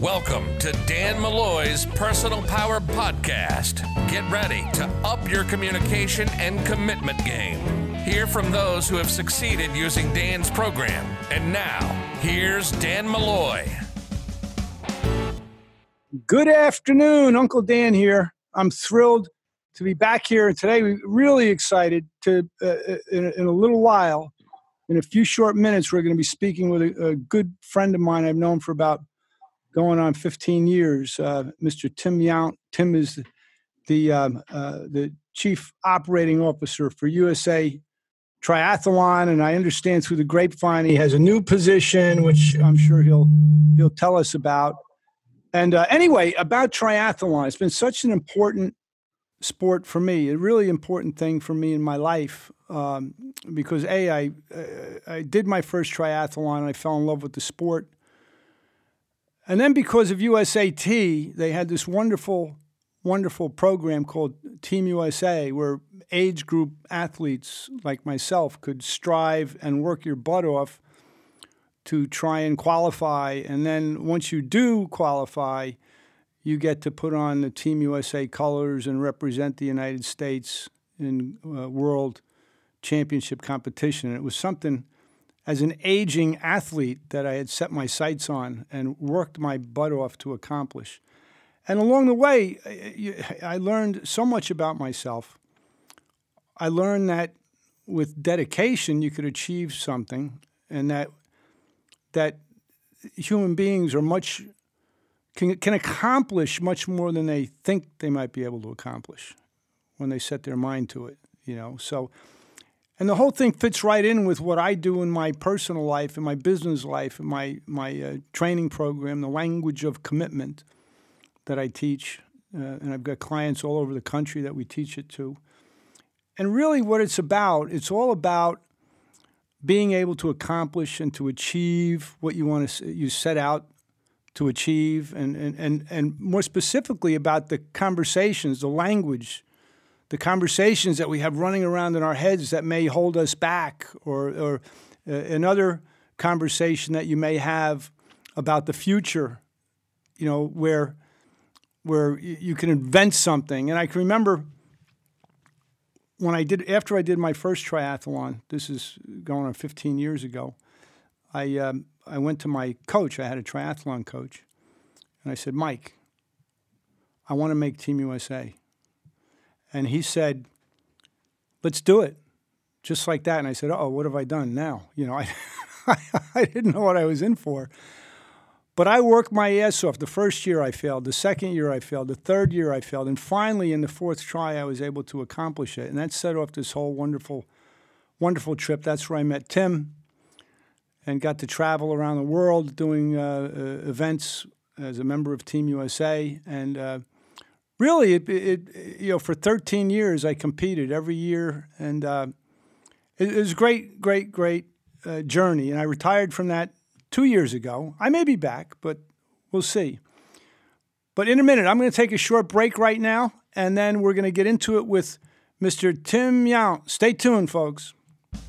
Welcome to Dan Molloy's Personal Power Podcast. Get ready to up your communication and commitment game. Hear from those who have succeeded using Dan's program. And now, here's Dan Molloy. Good afternoon, Uncle Dan here. I'm thrilled to be back here today. We're really excited to, uh, in, in, a little while, in a few short minutes, we're going to be speaking with a, a good friend of mine I've known for about going on 15 years, uh, Mr. Tim Yount. Tim is the um, uh, the chief operating officer for USA Triathlon, and I understand through the grapevine he has a new position, which I'm sure he'll he'll tell us about. And uh, anyway, about triathlon, it's been such an important sport for me, a really important thing for me in my life. Um, because a, I uh, I did my first triathlon, I fell in love with the sport. And then because of USAT, they had this wonderful, wonderful program called Team USA, where age group athletes like myself could strive and work your butt off to try and qualify. And then once you do qualify, you get to put on the Team USA colors and represent the United States in uh, world championship competition. And it was something as an aging athlete that I had set my sights on and worked my butt off to accomplish. And along the way, I learned so much about myself. I learned that with dedication, you could achieve something, and that that human beings are much can, can accomplish much more than they think they might be able to accomplish when they set their mind to it. You know, so and the whole thing fits right in with what I do in my personal life, in my business life, in my my uh, training program, the language of commitment that I teach, uh, and I've got clients all over the country that we teach it to. And really, what it's about, it's all about being able to accomplish and to achieve what you want to you set out to achieve, and and and, and more specifically about the conversations, the language the conversations that we have running around in our heads that may hold us back, or, or uh, another conversation that you may have about the future, you know, where, where you can invent something. And I can remember when I did, after I did my first triathlon, this is going on 15 years ago, I, um, I went to my coach. I had a triathlon coach. And I said, Mike, I want to make Team USA and he said, "Let's do it," just like that. And I said, "Oh, what have I done now?" You know, I I didn't know what I was in for. But I worked my ass off. The first year I failed, the second year I failed, the third year I failed, and finally in the fourth try I was able to accomplish it. And that set off this whole wonderful, wonderful trip. That's where I met Tim, and got to travel around the world doing uh, uh, events as a member of Team USA. And uh, really, it, it, you know, for 13 years I competed every year, and uh, it, it, was a great, great, great uh, journey. And I retired from that two years ago. I may be back, but we'll see. But in a minute, I'm going to take a short break right now, and then we're going to get into it with Mr. Tim Yount. Stay tuned, folks.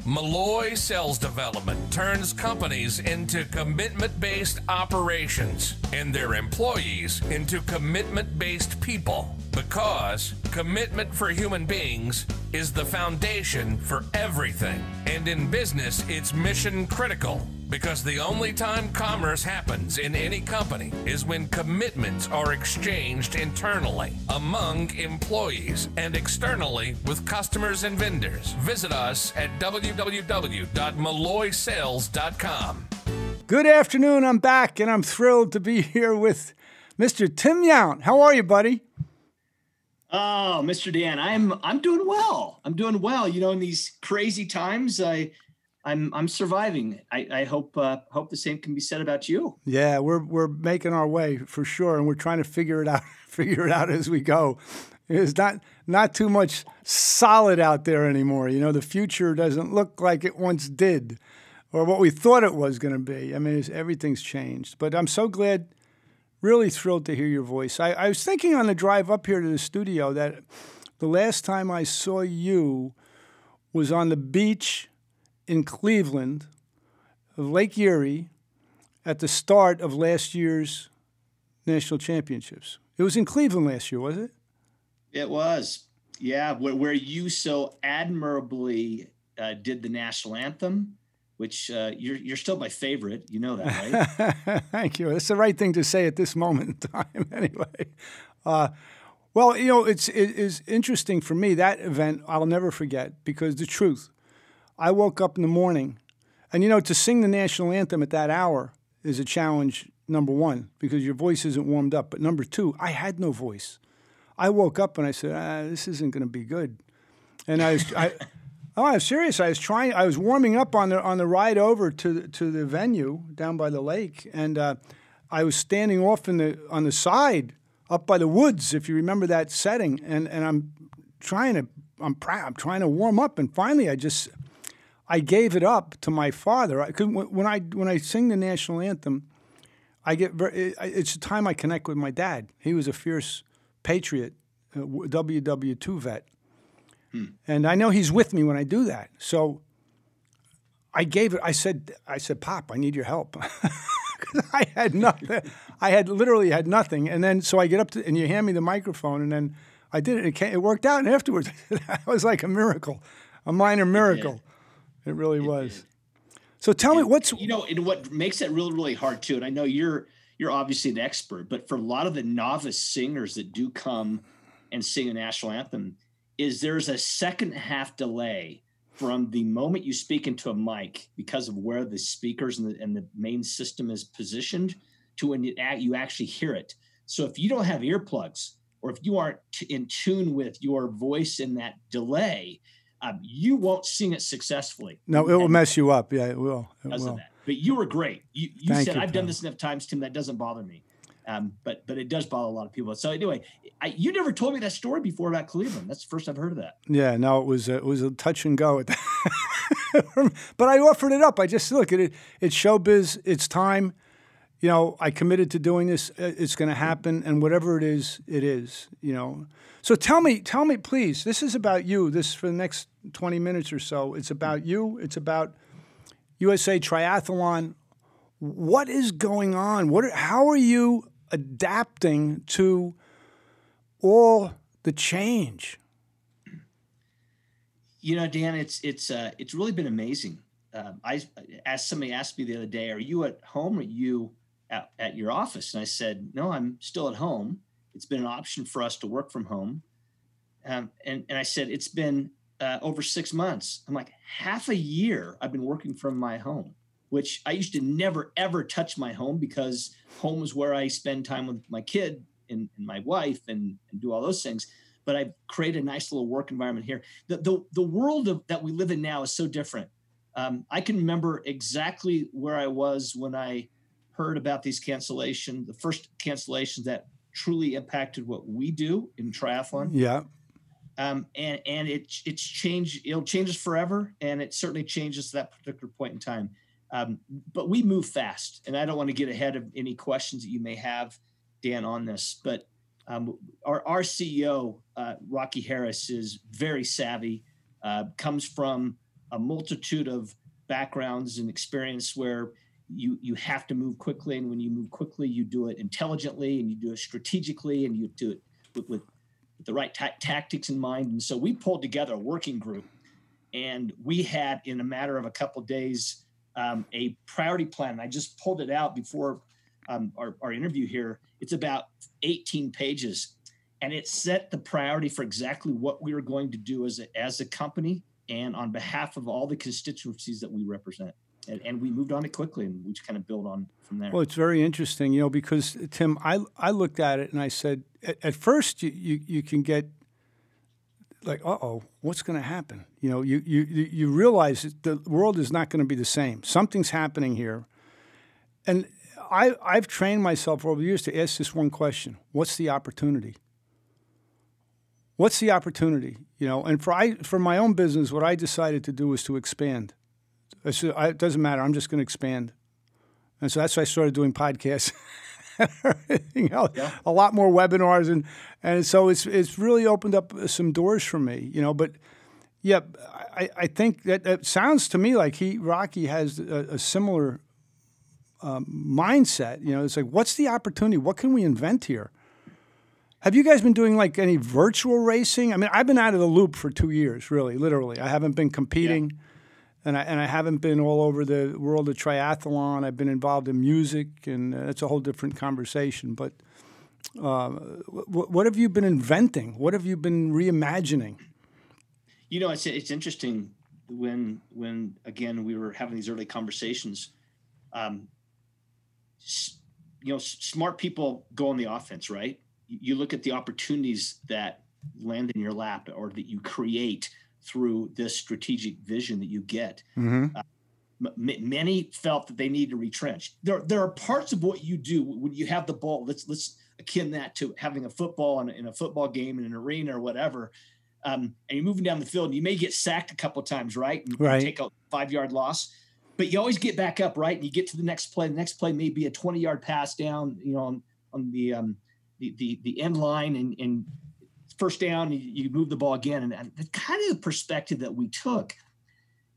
Molloy Sales Development turns companies into commitment based operations and their employees into commitment based people because commitment for human beings is the foundation for everything. And in business, it's mission critical because the only time commerce happens in any company is when commitments are exchanged internally among employees and externally with customers and vendors. Visit us at www.molloysales.com. Good afternoon. I'm back and I'm thrilled to be here with Mr. Tim Yount. How are you, buddy? Oh, Mr. Dan, I'm I'm doing well. I'm doing well. You know, in these crazy times, I I'm I'm surviving. I, I hope uh, hope the same can be said about you. Yeah, we're we're making our way for sure, and we're trying to figure it out figure it out as we go. It's not not too much solid out there anymore. You know, the future doesn't look like it once did, or what we thought it was going to be. I mean, everything's changed. But I'm so glad, really thrilled to hear your voice. I, I was thinking on the drive up here to the studio that the last time I saw you was on the beach in Cleveland, Lake Erie, at the start of last year's national championships. It was in Cleveland last year, was it? It was. Yeah, where, where you so admirably uh, did the national anthem, which uh, you're you're still my favorite. You know that, right? Thank you. It's the right thing to say at this moment in time, anyway. Uh, well, you know, it's it is interesting for me that event. I'll never forget because the truth. I woke up in the morning, and you know, to sing the national anthem at that hour is a challenge. Number one, because your voice isn't warmed up. But number two, I had no voice. I woke up and I said, ah, "This isn't going to be good," and I was, I, oh, I'm serious. I was trying. I was warming up on the on the ride over to to the venue down by the lake, and uh, I was standing off in the on the side up by the woods, if you remember that setting, and and I'm trying to I'm, I'm trying to warm up, and finally I just I gave it up to my father. I, when I when I sing the national anthem, I get very, it's a time I connect with my dad. He was a fierce patriot, uh, WW2 vet, hmm. and I know he's with me when I do that. So I gave it. I said I said, Pop, I need your help. I had nothing. I had literally had nothing, and then so I get up to and you hand me the microphone, and then I did it. It, came, it worked out, and afterwards, that was like a miracle, a minor miracle. It, really it was. Did. So tell and, me what's you know, and what makes it really really hard too. And I know you're you're obviously an expert, but for a lot of the novice singers that do come and sing a national anthem, is there's a second half delay from the moment you speak into a mic because of where the speakers and the, and the main system is positioned to when you, you actually hear it. So if you don't have earplugs or if you aren't t- in tune with your voice in that delay, um, you won't sing it successfully. No, it will mess you up. Yeah, it will. It will. But you were great. You, you said, you, I've done this enough times, Tim, that doesn't bother me. Um, but but it does bother a lot of people. So anyway, I, you never told me that story before about Cleveland. That's the first I've heard of that. Yeah, no, it was it was a touch and go. but I offered it up. I just look at it. It's showbiz. It's time. You know, I committed to doing this. It's going to happen, and whatever it is, it is. You know. So tell me, tell me, please. This is about you. This for the next twenty minutes or so. It's about you. It's about USA Triathlon. What is going on? What? Are, how are you adapting to all the change? You know, Dan, it's it's uh, it's really been amazing. Uh, I as somebody asked me the other day, "Are you at home or you at, at your office?" And I said, "No, I'm still at home. It's been an option for us to work from home." Um, and and I said, "It's been uh, over six months." I'm like, half a year I've been working from my home which I used to never ever touch my home because home is where I spend time with my kid and, and my wife and, and, do all those things. But I've created a nice little work environment here. The the, the world of, that we live in now is so different. Um, I can remember exactly where I was when I heard about these cancellations, the first cancellations that truly impacted what we do in triathlon. Yeah. Um, and and it it's changed. It'll change us forever, and it certainly changes that particular point in time. Um, but we move fast, and I don't want to get ahead of any questions that you may have, Dan, on this. But um, our, our CEO, uh, Rocky Harris, is very savvy, uh, comes from a multitude of backgrounds and experience where you you have to move quickly, and when you move quickly, you do it intelligently, and you do it strategically, and you do it with, with, the right ta- tactics in mind. And so we pulled together a working group, and we had in a matter of a couple of days um, a priority plan. I just pulled it out before um, our, our interview here. It's about 18 pages, and it set the priority for exactly what we were going to do as a, as a company and on behalf of all the constituencies that we represent. And, and, we moved on it quickly, and we just kind of built on from there. Well, it's very interesting, you know, because Tim, I I looked at it and I said, at, at first you, you you can get like, uh oh, what's going to happen? You know, you, you, you realize the world is not going to be the same. Something's happening here. And I, I've trained myself over the years to ask this one question What's the opportunity? What's the opportunity? You know, and for, I, for my own business, what I decided to do was to expand. Said, I, it doesn't matter, I'm just going to expand. And so that's why I started doing podcasts. everything else, yeah. a lot more webinars, and and so it's it's really opened up some doors for me, you know. But yeah, I, I think that it sounds to me like he Rocky has a, a similar um, mindset. You know, it's like, what's the opportunity? What can we invent here? Have you guys been doing like any virtual racing? I mean, I've been out of the loop for two years, really, literally. I haven't been competing, yeah. And I and I haven't been all over the world of triathlon. I've been involved in music, and it's a whole different conversation. But uh, what, what have you been inventing? What have you been reimagining? You know, it's it's interesting when when again we were having these early conversations. Um, you know, smart people go on the offense, right? you look at the opportunities that land in your lap or that you create through this strategic vision that you get. Mm-hmm. Uh, m- many felt that they need to retrench. There, there are parts of what you do when you have the ball. Let's let's akin that to having a football in, in a football game in an arena or whatever. Um, and you're moving down the field, and you may get sacked a couple of times, right? And right. take a five yard loss, but you always get back up, right? And you get to the next play. The next play may be a 20 yard pass down, you know, on, on the um, the the, the end line and, and first down, you move the ball again. And, and the kind of perspective that we took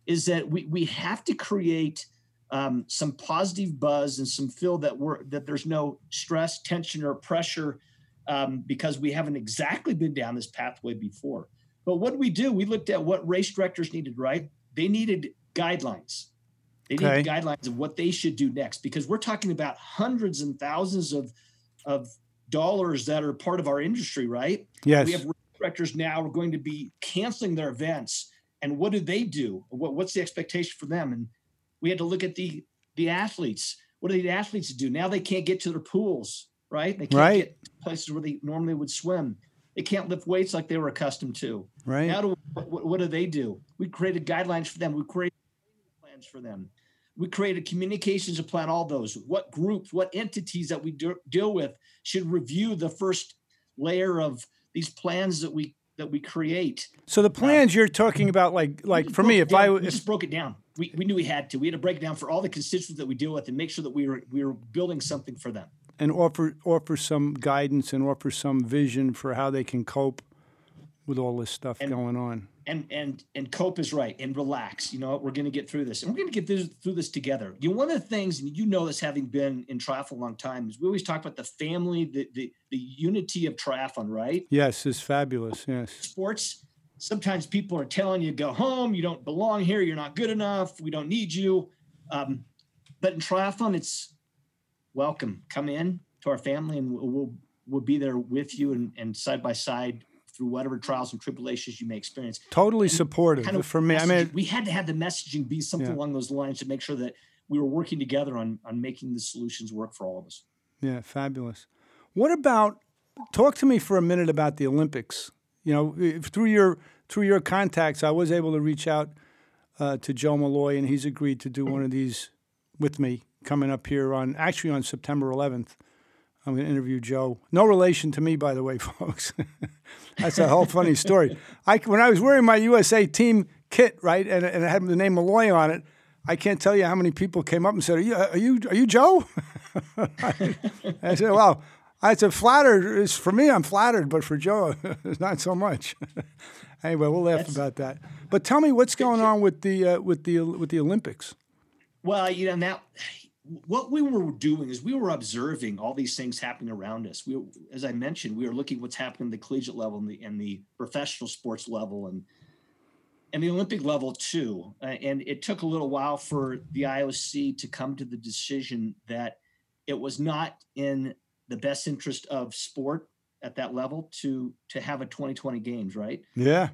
is that we we have to create um, some positive buzz and some feel that we're that there's no stress, tension, or pressure um, because we haven't exactly been down this pathway before. But what did we do? We looked at what race directors needed. Right? They needed guidelines. They okay. needed guidelines of what they should do next because we're talking about hundreds and thousands of of dollars that are part of our industry, right? Yes. We have directors now are going to be canceling their events. And what do they do? What, what's the expectation for them? And we had to look at the the athletes. What do the athletes do? Now they can't get to their pools, right? They can't right. get places where they normally would swim. They can't lift weights like they were accustomed to. Right. Now, do, what, what do they do? We created guidelines for them. We created plans for them. We created communications to plan all those. What groups, what entities that we do, deal with should review the first layer of these plans that we that we create. So the plans um, you're talking about, like like for me, if down, I we just broke it down, we, we knew we had to. We had to break it down for all the constituents that we deal with and make sure that we were we were building something for them. And offer offer some guidance and offer some vision for how they can cope with all this stuff and, going on and and and cope is right and relax. You know we're going to get through this and we're going to get this, through this together. You know one of the things and you know this having been in triathlon a long time is we always talk about the family the the, the unity of triathlon right? Yes it's fabulous yes. Sports sometimes people are telling you go home you don't belong here you're not good enough we don't need you. Um, but in triathlon it's welcome. Come in to our family and we'll we'll, we'll be there with you and, and side by side through whatever trials and tribulations you may experience. Totally and supportive kind of for me. I mean, we had to have the messaging be something yeah. along those lines to make sure that we were working together on on making the solutions work for all of us. Yeah, fabulous. What about? Talk to me for a minute about the Olympics. You know, through your through your contacts, I was able to reach out uh, to Joe Maloy, and he's agreed to do one of these with me coming up here on actually on September 11th. I'm going to interview Joe. No relation to me, by the way, folks. That's a whole funny story. I, when I was wearing my USA team kit, right, and, and it had the name Molloy on it, I can't tell you how many people came up and said, "Are you are you, are you Joe?" I said, "Well, I said flattered. It's for me, I'm flattered, but for Joe, it's not so much." anyway, we'll laugh That's, about that. But tell me what's going on with the uh, with the with the Olympics. Well, you know now what we were doing is we were observing all these things happening around us. We, as I mentioned, we were looking what's happening at the collegiate level and the, and the professional sports level and and the Olympic level too. Uh, and it took a little while for the IOC to come to the decision that it was not in the best interest of sport at that level to to have a 2020 games, right? Yeah.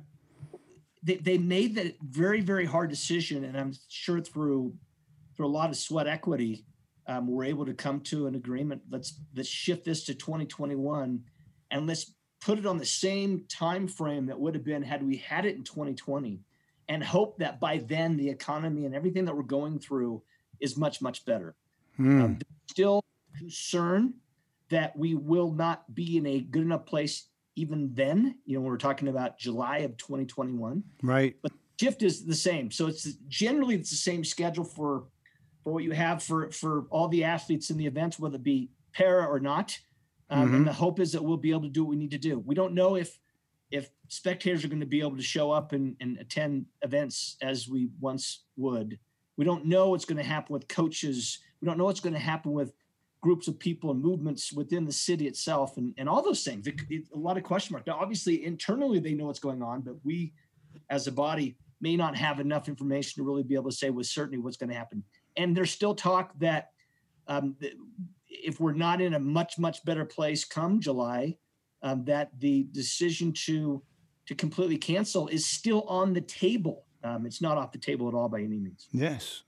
They, they made that very very hard decision, and I'm sure through through a lot of sweat equity, um, we're able to come to an agreement. Let's let's shift this to 2021, and let's put it on the same time frame that would have been had we had it in 2020, and hope that by then the economy and everything that we're going through is much much better. Mm. Um, still concern that we will not be in a good enough place even then. You know, we're talking about July of 2021, right? But shift is the same. So it's generally it's the same schedule for for what you have for for all the athletes in the events, whether it be para or not. Um, mm-hmm. And the hope is that we'll be able to do what we need to do. We don't know if if spectators are going to be able to show up and, and attend events as we once would. We don't know what's going to happen with coaches We don't know what's going to happen with groups of people and movements within the city itself and, and all those things. It, it, a lot of question mark. Now, obviously, internally, they know what's going on, but we as a body may not have enough information to really be able to say with certainty what's going to happen. And there's still talk that um, if we're not in a much, much better place come July, um, that the decision to to completely cancel is still on the table. Um, it's not off the table at all by any means. Yes,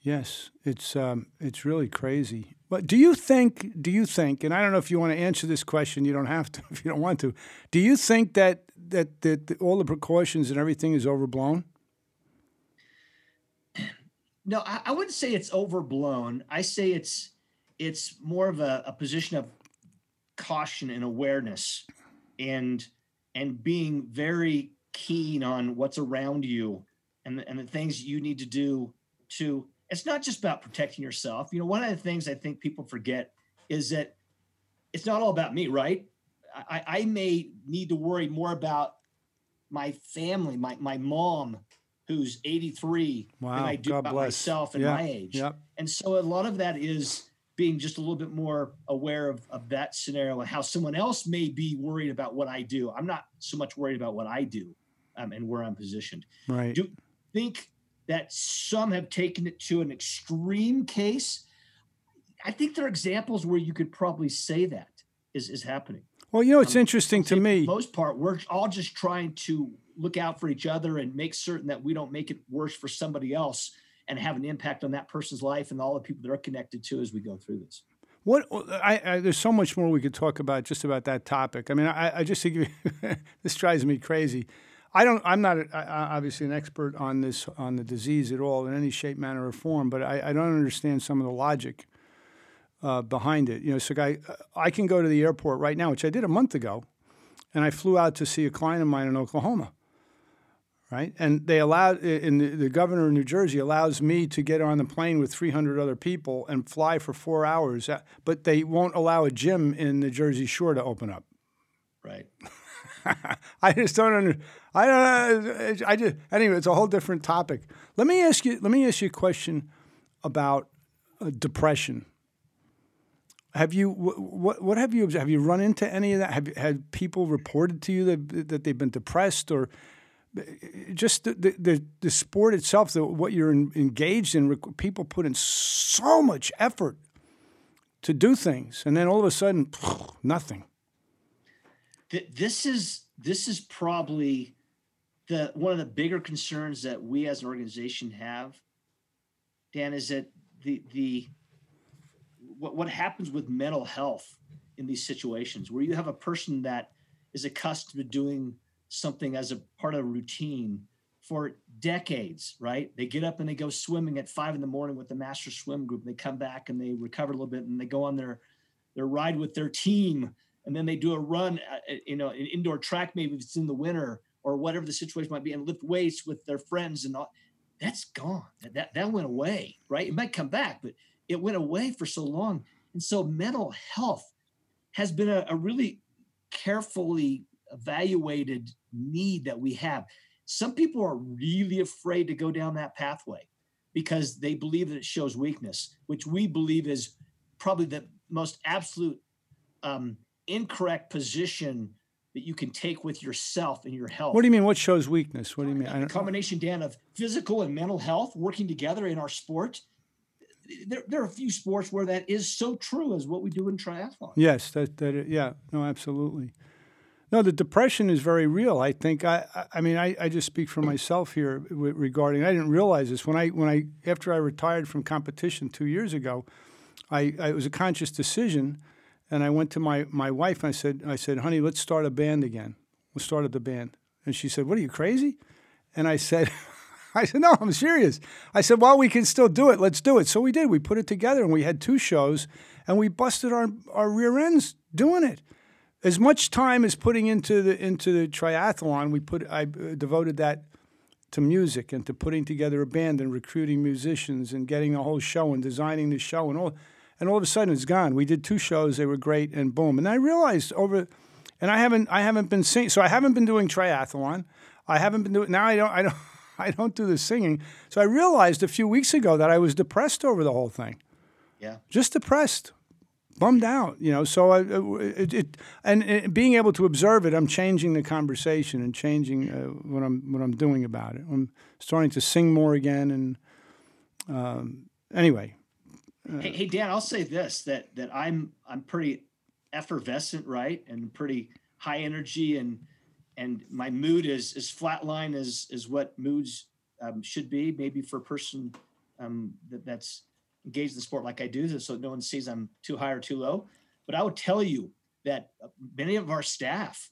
yes, it's um, it's really crazy. But do you think? Do you think? And I don't know if you want to answer this question. You don't have to if you don't want to. Do you think that that that, all the precautions and everything is overblown? No, I, I wouldn't say it's overblown. I say it's it's more of a, a position of caution and awareness and and being very keen on what's around you and and the things you need to do to it's not just about protecting yourself you know one of the things i think people forget is that it's not all about me right i, I may need to worry more about my family my, my mom who's 83 wow, than i do God about bless. myself and my age Yep. and so a lot of that is being just a little bit more aware of, of that scenario and how someone else may be worried about what I do. I'm not so much worried about what I do um, and where I'm positioned. Right. Do you think that some have taken it to an extreme case? I think there are examples where you could probably say that is, is happening. Well, you know, it's Um, interesting to For the me. most part, we're all just trying to look out for each other and make certain that we don't make it worse for somebody else and have an impact on that person's life and all the people they're connected to as we go through this. What I, I there's so much more we could talk about just about that topic. I mean, I, I just think this drives me crazy. I don't. I'm not a, obviously an expert on this on the disease at all in any shape, manner, or form. But I, I don't understand some of the logic uh, behind it. You know, so I I can go to the airport right now, which I did a month ago, and I flew out to see a client of mine in Oklahoma. Right, and they allowed, and the, the governor of New Jersey allows me to get on the plane with 300 other people and fly for four hours, uh, but they won't allow a gym in the Jersey Shore to open up. Right. I just don't under, I don't. I just anyway. It's a whole different topic. Let me ask you. Let me ask you a question about uh, depression. Have you what what have you? Have you run into any of that? Have had people reported to you that that they've been depressed or eh, just the the, the, the sport itself, the, what you're in, engaged in? People put in so much effort to do things, and then all of a sudden, nothing. This is this is probably the one of the bigger concerns that we as an organization have. Dan is that the the what what happens with mental health in these situations where you have a person that is accustomed to doing something as a part of a routine for decades, right? They get up and they go swimming at five in the morning with the master swim group. They come back and they recover a little bit and they go on their their ride with their team and then they do a run, uh, you know, an indoor track, maybe if it's in the winter or whatever the situation might be, and lift weights with their friends and all. That's gone. That, that that went away, right? It might come back, but it went away for so long. And so mental health has been a, a really carefully evaluated need that we have. Some people are really afraid to go down that pathway because they believe that it shows weakness, which we believe is probably the most absolute um, incorrect position that you can take with yourself and your health. What do you mean? What shows weakness? What do you mean? I combination, Dan, of physical and mental health working together in our sport. There, there are a few sports where that is so true as what we do in triathlon. Yes, that that yeah, no, absolutely. No, the depression is very real. I think I I- mean I, I just speak for myself here regarding. I didn't realize this when I when I after I retired from competition two years ago, I, I it was a conscious decision, and I went to my my wife and I said I said honey let's start a band again. We'll start the band, and she said what are you crazy? And I said. I said, no, I'm serious. I said, well, we can still do it. Let's do it. So we did. We put it together and we had two shows and we busted our, our rear ends doing it. As much time as putting into the into the triathlon, we put I uh, devoted that to music and to putting together a band and recruiting musicians and getting the whole show and designing the show and all and all of a sudden it's gone. We did two shows, they were great and boom. And I realized over and I haven't I haven't been singing so I haven't been doing triathlon. I haven't been doing now I don't I don't I don't do the singing. So I realized a few weeks ago that I was depressed over the whole thing. Yeah. Just depressed, bummed out. You know. So I, it, it and it, being able to observe it, I'm changing the conversation and changing uh, what I'm what I'm doing about it. I'm starting to sing more again, and um, anyway. Uh, hey, hey, Dan, I'll say this: that that I'm I'm pretty effervescent, right, and pretty high energy, and and my mood is as flatline as is what moods um, should be. Maybe for a person um, that, that's engaged in the sport like I do, so no one sees I'm too high or too low. But I would tell you that uh, many of our staff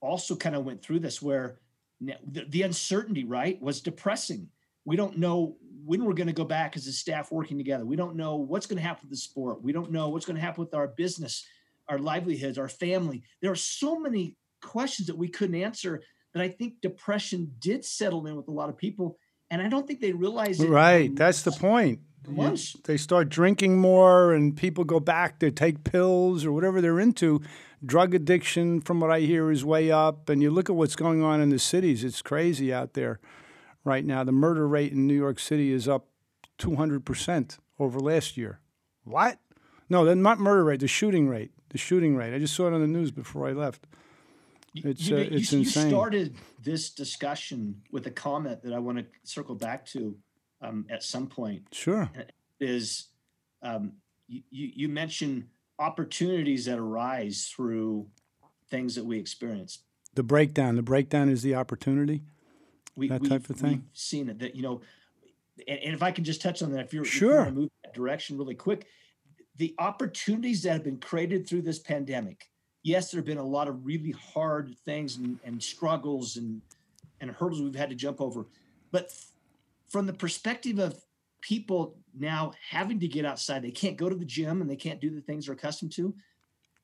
also kind of went through this, where the, the uncertainty, right, was depressing. We don't know when we're going to go back as a staff working together. We don't know what's going to happen with the sport. We don't know what's going to happen with our business, our livelihoods, our family. There are so many questions that we couldn't answer that I think depression did settle in with a lot of people. And I don't think they realize it. Right. That's the point. You, they start drinking more and people go back to take pills or whatever they're into. Drug addiction, from what I hear, is way up. And you look at what's going on in the cities, it's crazy out there right now. The murder rate in New York City is up 200% over last year. What? No, not murder rate, the shooting rate. The shooting rate. I just saw it on the news before I left. It's you, uh, it's you, insane. You started this discussion with a comment that I want to circle back to um, at some point. Sure. Is um, you, you mentioned opportunities that arise through things that we experience. The breakdown. The breakdown is the opportunity. We, that type of thing. We've seen it. That you know, and, and if I can just touch on that, if you're sure, if move that direction really quick, the opportunities that have been created through this pandemic yes, there have been a lot of really hard things and, and struggles and and hurdles we've had to jump over. But from the perspective of people now having to get outside, they can't go to the gym and they can't do the things they're accustomed to.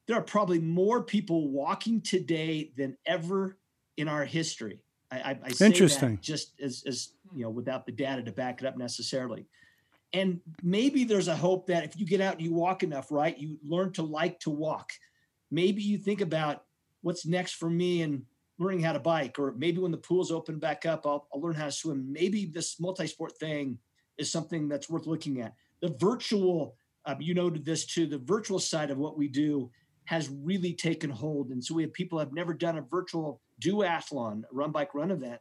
There are probably more people walking today than ever in our history. I, I, I say Interesting. that just as, as you know, without the data to back it up necessarily. And maybe there's a hope that if you get out and you walk enough, right, you learn to like to walk maybe you think about what's next for me and learning how to bike, or maybe when the pools open back up, I'll, I'll learn how to swim. Maybe this multi-sport thing is something that's worth looking at. The virtual, um, you noted this too, the virtual side of what we do has really taken hold. And so we have people have never done a virtual duathlon, run bike run event,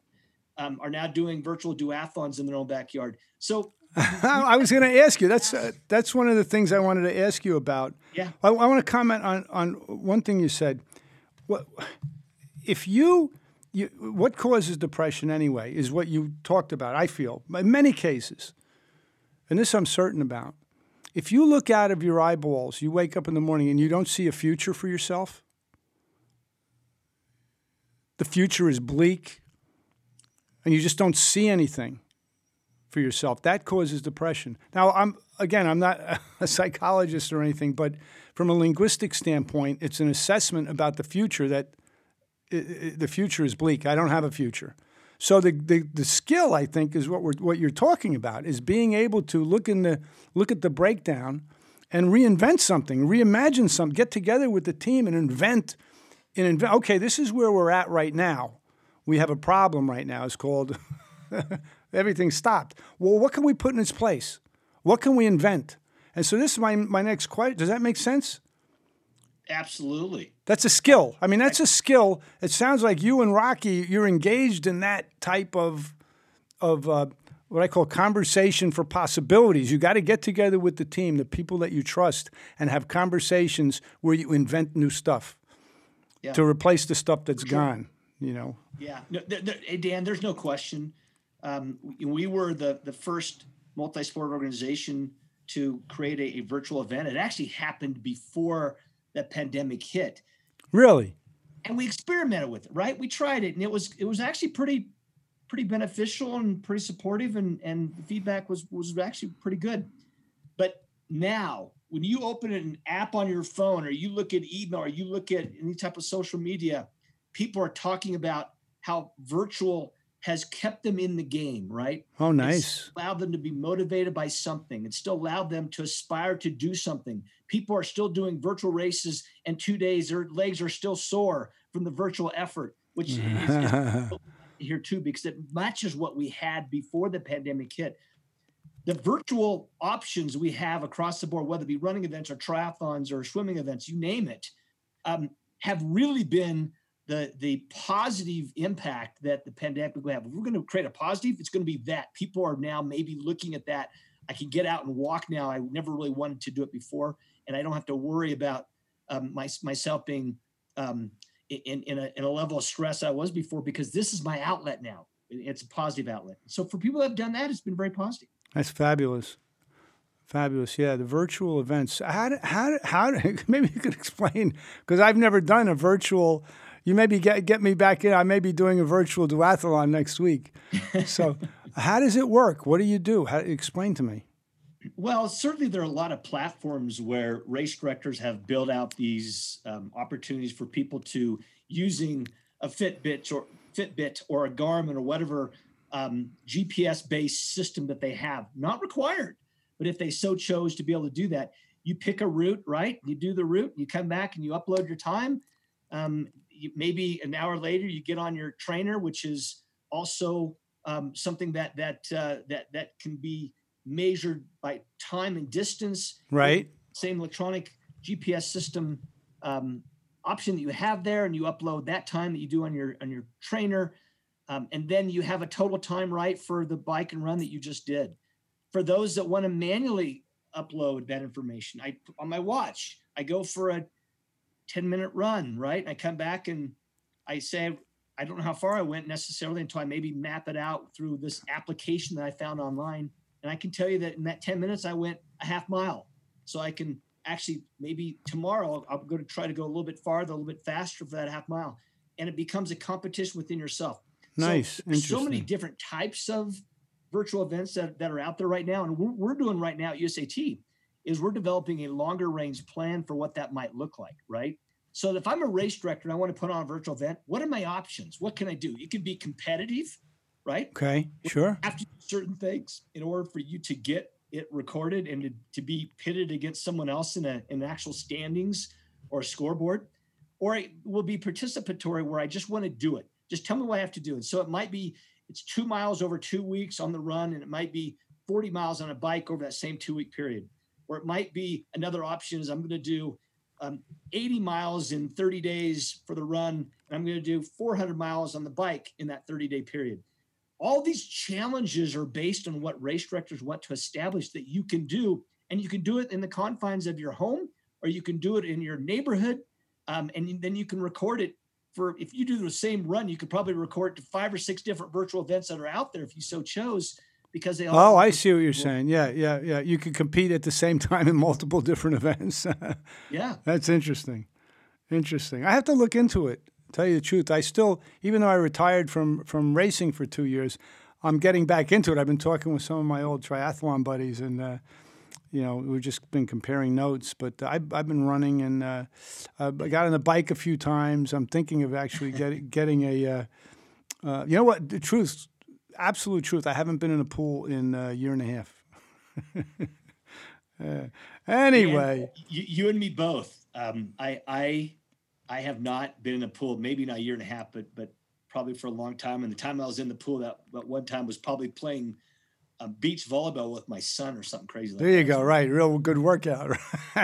um, are now doing virtual duathlons in their own backyard. So I was going to ask you. That's uh, that's one of the things I wanted to ask you about. Yeah. I, I want to comment on on one thing you said. What if you, you what causes depression anyway is what you talked about. I feel in many cases, and this I'm certain about. If you look out of your eyeballs, you wake up in the morning and you don't see a future for yourself. The future is bleak, and you just don't see anything for yourself. That causes depression. Now, I'm again, I'm not a psychologist or anything, but from a linguistic standpoint, it's an assessment about the future that the future is bleak. I don't have a future. So the, the, the skill, I think, is what we're what you're talking about is being able to look in the look at the breakdown and reinvent something, reimagine something, get together with the team and invent and invent. Okay, this is where we're at right now. We have a problem right now. It's called Everything stopped. Well, what can we put in its place? What can we invent? And so this is my, my next question. Does that make sense? Absolutely. That's a skill. I mean, that's a skill. It sounds like you and Rocky, you're engaged in that type of, of uh, what I call conversation for possibilities. You got to get together with the team, the people that you trust, and have conversations where you invent new stuff yeah. to replace the stuff that's sure. gone. You know. Yeah. No, th- th- hey, Dan, there's no question um, we were the the first multi-sport organization to create a, a, virtual event. It actually happened before the pandemic hit. Really? And we experimented with it, right? We tried it, and it was it was actually pretty pretty beneficial and pretty supportive, and and the feedback was was actually pretty good. But now, when you open an app on your phone, or you look at email, or you look at any type of social media, people are talking about how virtual has kept them in the game, right? Oh, nice. It's allowed them to be motivated by something. It still allowed them to aspire to do something. People are still doing virtual races, and two days their legs are still sore from the virtual effort, which is, is here too, because it matches what we had before the pandemic hit. the virtual options we have across the board, whether it be running events or triathlons or swimming events, you name it, um, have really been the the positive impact that the pandemic will have. If we're going to create a positive, it's going to be that people are now maybe looking at that. I can get out and walk now. I never really wanted to do it before, and I don't have to worry about um, my, myself being um, in, in a, in, a, level of stress I was before because this is my outlet now. It's a positive outlet. So for people that have done that, it's been very positive. That's fabulous. Fabulous. Yeah, the virtual events. How how how maybe you could explain because I've never done a virtual you maybe get get me back in. I may be doing a virtual duathlon next week. So, how does it work? What do you do? How, explain to me. Well, certainly there are a lot of platforms where race directors have built out these um, opportunities for people to using a Fitbit or Fitbit or a Garmin or whatever um, GPS-based system that they have. Not required, but if they so chose to be able to do that, you pick a route, right? You do the route, you come back and you upload your time. Um, you, maybe an hour later you get on your trainer, which is also um, something that that uh, that that can be measured by time and distance. Right. Same electronic GPS system um, option that you have there, and you upload that time that you do on your on your trainer, um, and then you have a total time right for the bike and run that you just did. For those that want to manually upload that information, I on my watch, I go for a 10 minute run, right? And I come back and I say, I don't know how far I went necessarily until I maybe map it out through this application that I found online. And I can tell you that in that 10 minutes, I went a half mile. So I can actually maybe tomorrow I'm going to try to go a little bit farther, a little bit faster for that half mile. And it becomes a competition within yourself. Nice. So, so many different types of virtual events that, that are out there right now. And we're, we're doing right now at USAT is we're developing a longer range plan for what that might look like, right? So if I'm a race director and I want to put on a virtual event, what are my options? What can I do? It can be competitive, right? Okay, sure. You have to do certain things in order for you to get it recorded and to, to be pitted against someone else in a in actual standings or scoreboard. Or it will be participatory where I just want to do it. Just tell me what I have to do. And so it might be it's two miles over two weeks on the run, and it might be 40 miles on a bike over that same two week period or it might be another option is I'm going to do um, 80 miles in 30 days for the run, and I'm going to do 400 miles on the bike in that 30 day period. All these challenges are based on what race directors want to establish that you can do, and you can do it in the confines of your home, or you can do it in your neighborhood, um, and then you can record it. For if you do the same run, you could probably record to five or six different virtual events that are out there if you so chose because they all. Oh, I see what you're saying. Yeah, yeah, yeah. You could compete at the same time in multiple different events. yeah, that's interesting. Interesting. I have to look into it. Tell you the truth, I still, even though I retired from from racing for two years, I'm getting back into it. I've been talking with some of my old triathlon buddies, and uh, you know, we've just been comparing notes. But I've, I've been running, and uh, I got on the bike a few times. I'm thinking of actually getting getting a. Uh, uh, you know what? The truth, absolute truth. I haven't been in a pool in a year and a half. uh, anyway, you, you, and me both. Um, I I I have not been in a pool, maybe not a year and a half, but but probably for a long time. And the time I was in the pool, that, that one time was probably playing um, beach volleyball with my son or something crazy. Like there you that. go. Right, real good workout.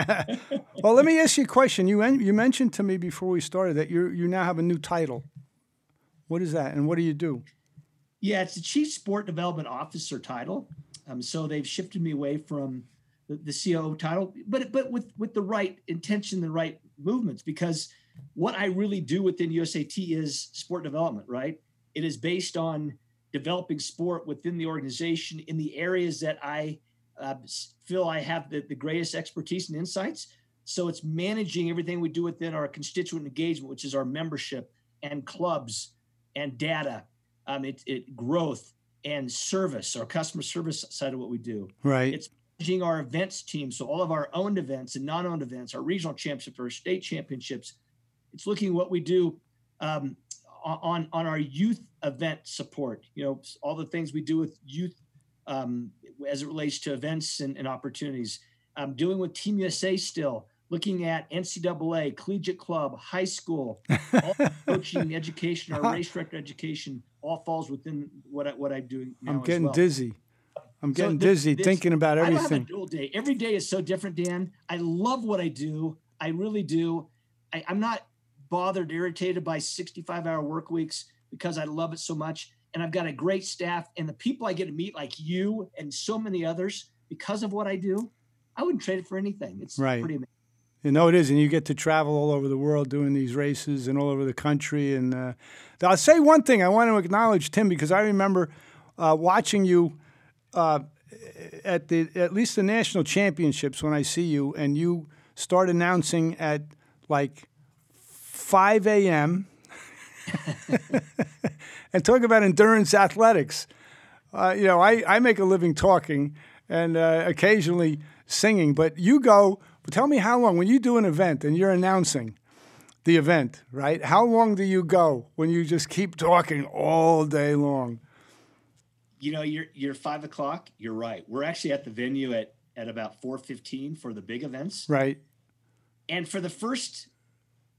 well, let me ask you a question. You you mentioned to me before we started that you you now have a new title. What is that, and what do you do? Yeah, it's the chief sport development officer title. Um, so they've shifted me away from the, the COO title, but but with with the right intention, the right movements, because what I really do within USAT is sport development. Right, it is based on developing sport within the organization in the areas that I uh, feel I have the, the greatest expertise and insights. So it's managing everything we do within our constituent engagement, which is our membership and clubs and data um, it, it growth and service, our customer service side of what we do. Right. It's managing our events team, so all of our owned events and non-owned events, our regional championships, our state championships. It's looking what we do um, on on our youth event support. You know, all the things we do with youth um, as it relates to events and, and opportunities. I'm doing with Team USA still looking at NCAA, collegiate club, high school, coaching, education, or race director education, all falls within what I, what I'm doing. I'm getting well. dizzy. I'm getting so dizzy this, thinking about everything. I don't have a dual day. Every day is so different, Dan. I love what I do. I really do. I, I'm not bothered, irritated by 65 hour work weeks because I love it so much. And I've got a great staff and the people I get to meet, like you and so many others, because of what I do. I wouldn't trade it for anything. It's right. pretty amazing. You know it is, and you get to travel all over the world doing these races and all over the country. And uh, I'll say one thing: I want to acknowledge Tim because I remember uh, watching you uh, at the at least the national championships when I see you, and you start announcing at like 5 a.m. and talk about endurance athletics. Uh, you know, I, I make a living talking and uh, occasionally singing, but you go but tell me how long, when you do an event and you're announcing the event, right? How long do you go when you just keep talking all day long? You know, you're you're five o'clock. You're right. We're actually at the venue at at about four fifteen for the big events. Right. And for the first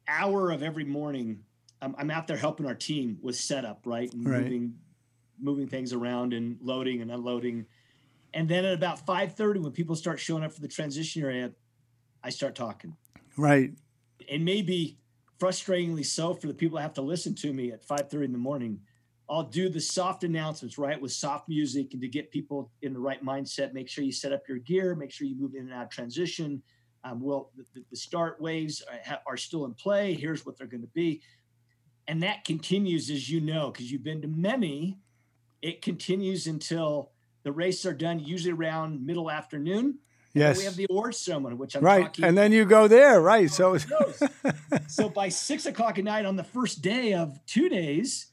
hour of every morning, I'm, I'm out there helping our team with setup, right, and right. moving moving things around and loading and unloading. And then at about five thirty, when people start showing up for the transition area, I start talking. Right. And maybe frustratingly so for the people that have to listen to me at 5:30 in the morning. I'll do the soft announcements, right, with soft music and to get people in the right mindset. Make sure you set up your gear. Make sure you move in and out of transition. Um, well, the, the, start waves are, are still in play. Here's what they're going to be, and that continues, as you know, because you've been to many. It continues until the races are done, usually around middle afternoon. Yes. We have the awards ceremony, which I'm right, talking, and then you go there, right? Oh, so, so by six o'clock at night on the first day of two days,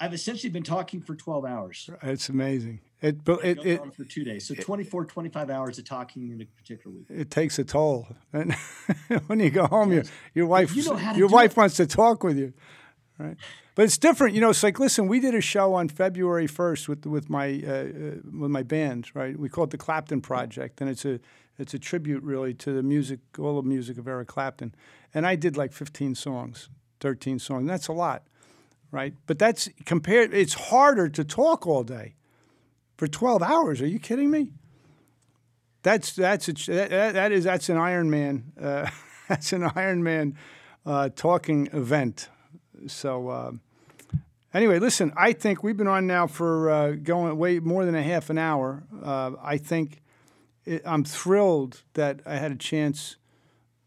I've essentially been talking for 12 hours. It's amazing. It, it, it, it for two days. So 24, 25 hours of talking in a particular week. It takes a toll. And when you go home, yes. your, your wife, you know your wife it. wants to talk with you. Right. But it's different, you know. It's like, listen, we did a show on February first with with my uh, uh, with my band, right? We call it the Clapton Project, and it's a it's a tribute really to the music, all the music of Eric Clapton. And I did like 15 songs, 13 songs. That's a lot, right? But that's compared. It's harder to talk all day for 12 hours. Are you kidding me? That's that's a, that, that is that's an Iron Man. Uh, that's an Iron Man uh, talking event. So. Uh, Anyway, listen, I think we've been on now for uh, going way more than a half an hour. Uh, I think it, I'm thrilled that I had a chance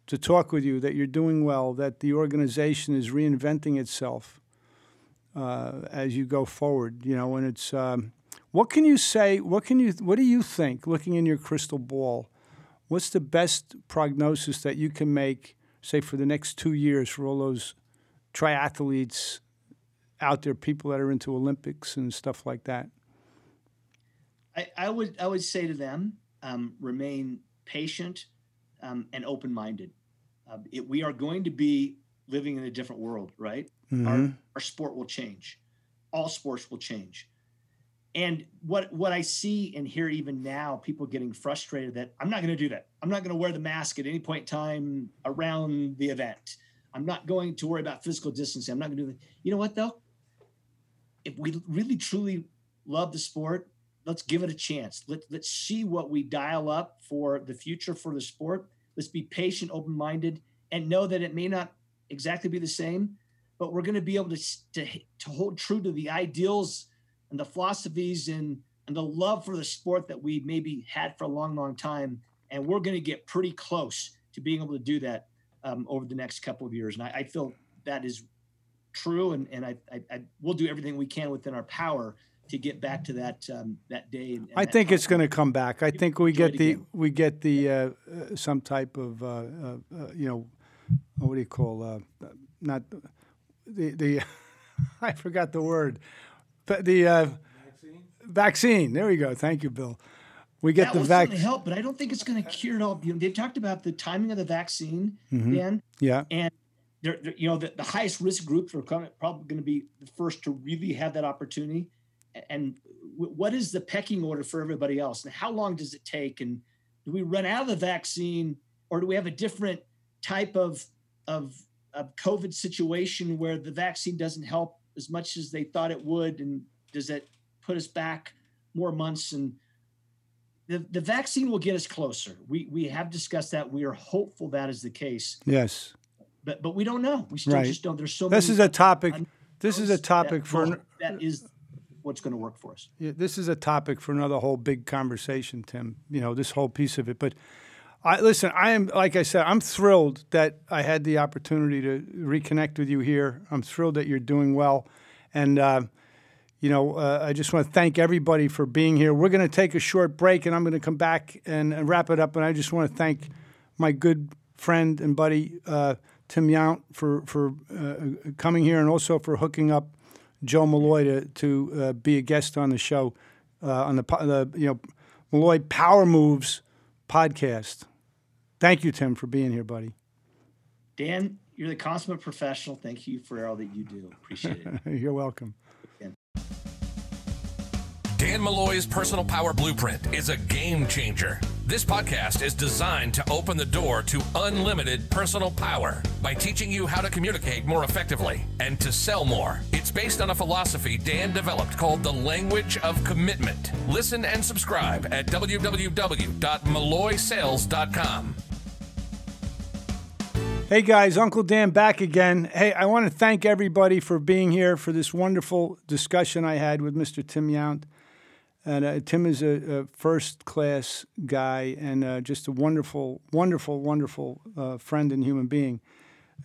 to talk with you, that you're doing well, that the organization is reinventing itself uh, as you go forward. You know, and it's um, what can you say? What can you? What do you think? Looking in your crystal ball, what's the best prognosis that you can make, say, for the next two years for all those triathletes? Out there, people that are into Olympics and stuff like that? I, I would I would say to them, um, remain patient um, and open minded. Uh, we are going to be living in a different world, right? Mm-hmm. Our, our sport will change. All sports will change. And what what I see and hear even now, people getting frustrated that I'm not going to do that. I'm not going to wear the mask at any point in time around the event. I'm not going to worry about physical distancing. I'm not going to do that. You know what though? If we really truly love the sport, let's give it a chance. Let, let's see what we dial up for the future for the sport. Let's be patient, open minded, and know that it may not exactly be the same, but we're going to be able to, to, to hold true to the ideals and the philosophies and, and the love for the sport that we maybe had for a long, long time. And we're going to get pretty close to being able to do that um, over the next couple of years. And I, I feel that is true, and and I, I, I we'll do everything we can within our power to get back to that um, that day. And, and I think it's going to come back. I think we get the we get the uh, uh, some type of uh, uh, uh you know what do you call uh, not the the I forgot the word, but the vaccine. Vaccine. There we go. Thank you, Bill. We get that the vaccine. help, but I don't think it's going to cure it all. You know, they talked about the timing of the vaccine, mm-hmm. Dan. Yeah. And they're, they're, you know, the, the highest risk groups are probably going to be the first to really have that opportunity. And w- what is the pecking order for everybody else? And how long does it take? And do we run out of the vaccine, or do we have a different type of of, of COVID situation where the vaccine doesn't help as much as they thought it would? And does that put us back more months? And the, the vaccine will get us closer. We we have discussed that. We are hopeful that is the case. Yes. But but we don't know. We still Right. just don't. There's so many. This many is a topic. This is a topic that for. that is what's going to work for us. Yeah, this is a topic for another whole big conversation, Tim. You know, this whole piece of it. But I listen, I am like I said, I'm thrilled that I had the opportunity to reconnect with you here. I'm thrilled that you're doing well. And uh, you know, uh, I just want to thank everybody for being here. We're going to take a short break, and I'm going to come back and, and wrap it up. And I just want to thank my good friend and buddy uh, Tim Yount for for uh, coming here, and also for hooking up Joe Maloy to to uh, be a guest on the show uh, on the, the you know Molloy Power Moves podcast. Thank you, Tim, for being here, buddy. Dan, you're the consummate professional. Thank you for all that you do. Appreciate it. You're welcome. Dan Molloy's Personal Power Blueprint is a game changer. This podcast is designed to open the door to unlimited personal power by teaching you how to communicate more effectively and to sell more. It's based on a philosophy Dan developed called the language of commitment. Listen and subscribe at www.molloysales.com. Hey guys, Uncle Dan back again. Hey, I want to thank everybody for being here for this wonderful discussion I had with Mr. Tim Yount. And uh, Tim is a, a first class guy and uh, just a wonderful, wonderful, wonderful uh, friend and human being.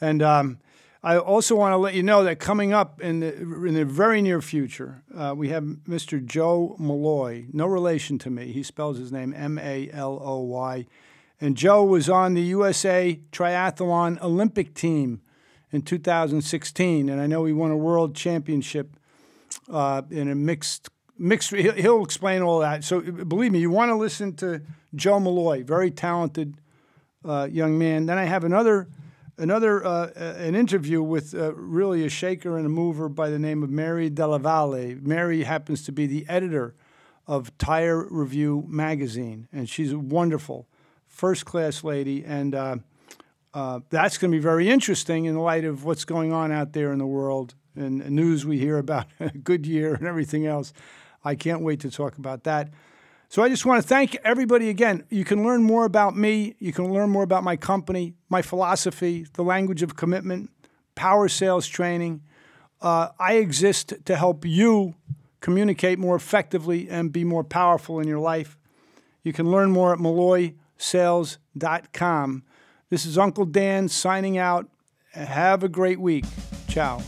And um, I also want to let you know that coming up in the, in the very near future, uh, we have Mr. Joe Maloy, no relation to me. He spells his name M A L O Y. And Joe was on the USA Triathlon Olympic team in 2016. And I know he won a world championship uh, in a mixed mixed. he'll- explain all that. So believe me, you want to listen to Joe Maloy, very talented uh, young man. Then I have another another uh, uh, an interview with uh, really a shaker and a mover by the name of Mary Della Valle. Mary happens to be the editor of Tire Review magazine, and she's a wonderful, first class lady. And uh, uh, that's going to be very interesting in light of what's going on out there in the world and news we hear about Goodyear and everything else. I can't wait to talk about that. So I just want to thank everybody again. You can learn more about me. You can learn more about my company, my philosophy, the language of commitment, power sales training. Uh, I exist to help you communicate more effectively and be more powerful in your life. You can learn more at molloysales.com. This is Uncle Dan signing out. Have a great week. Ciao.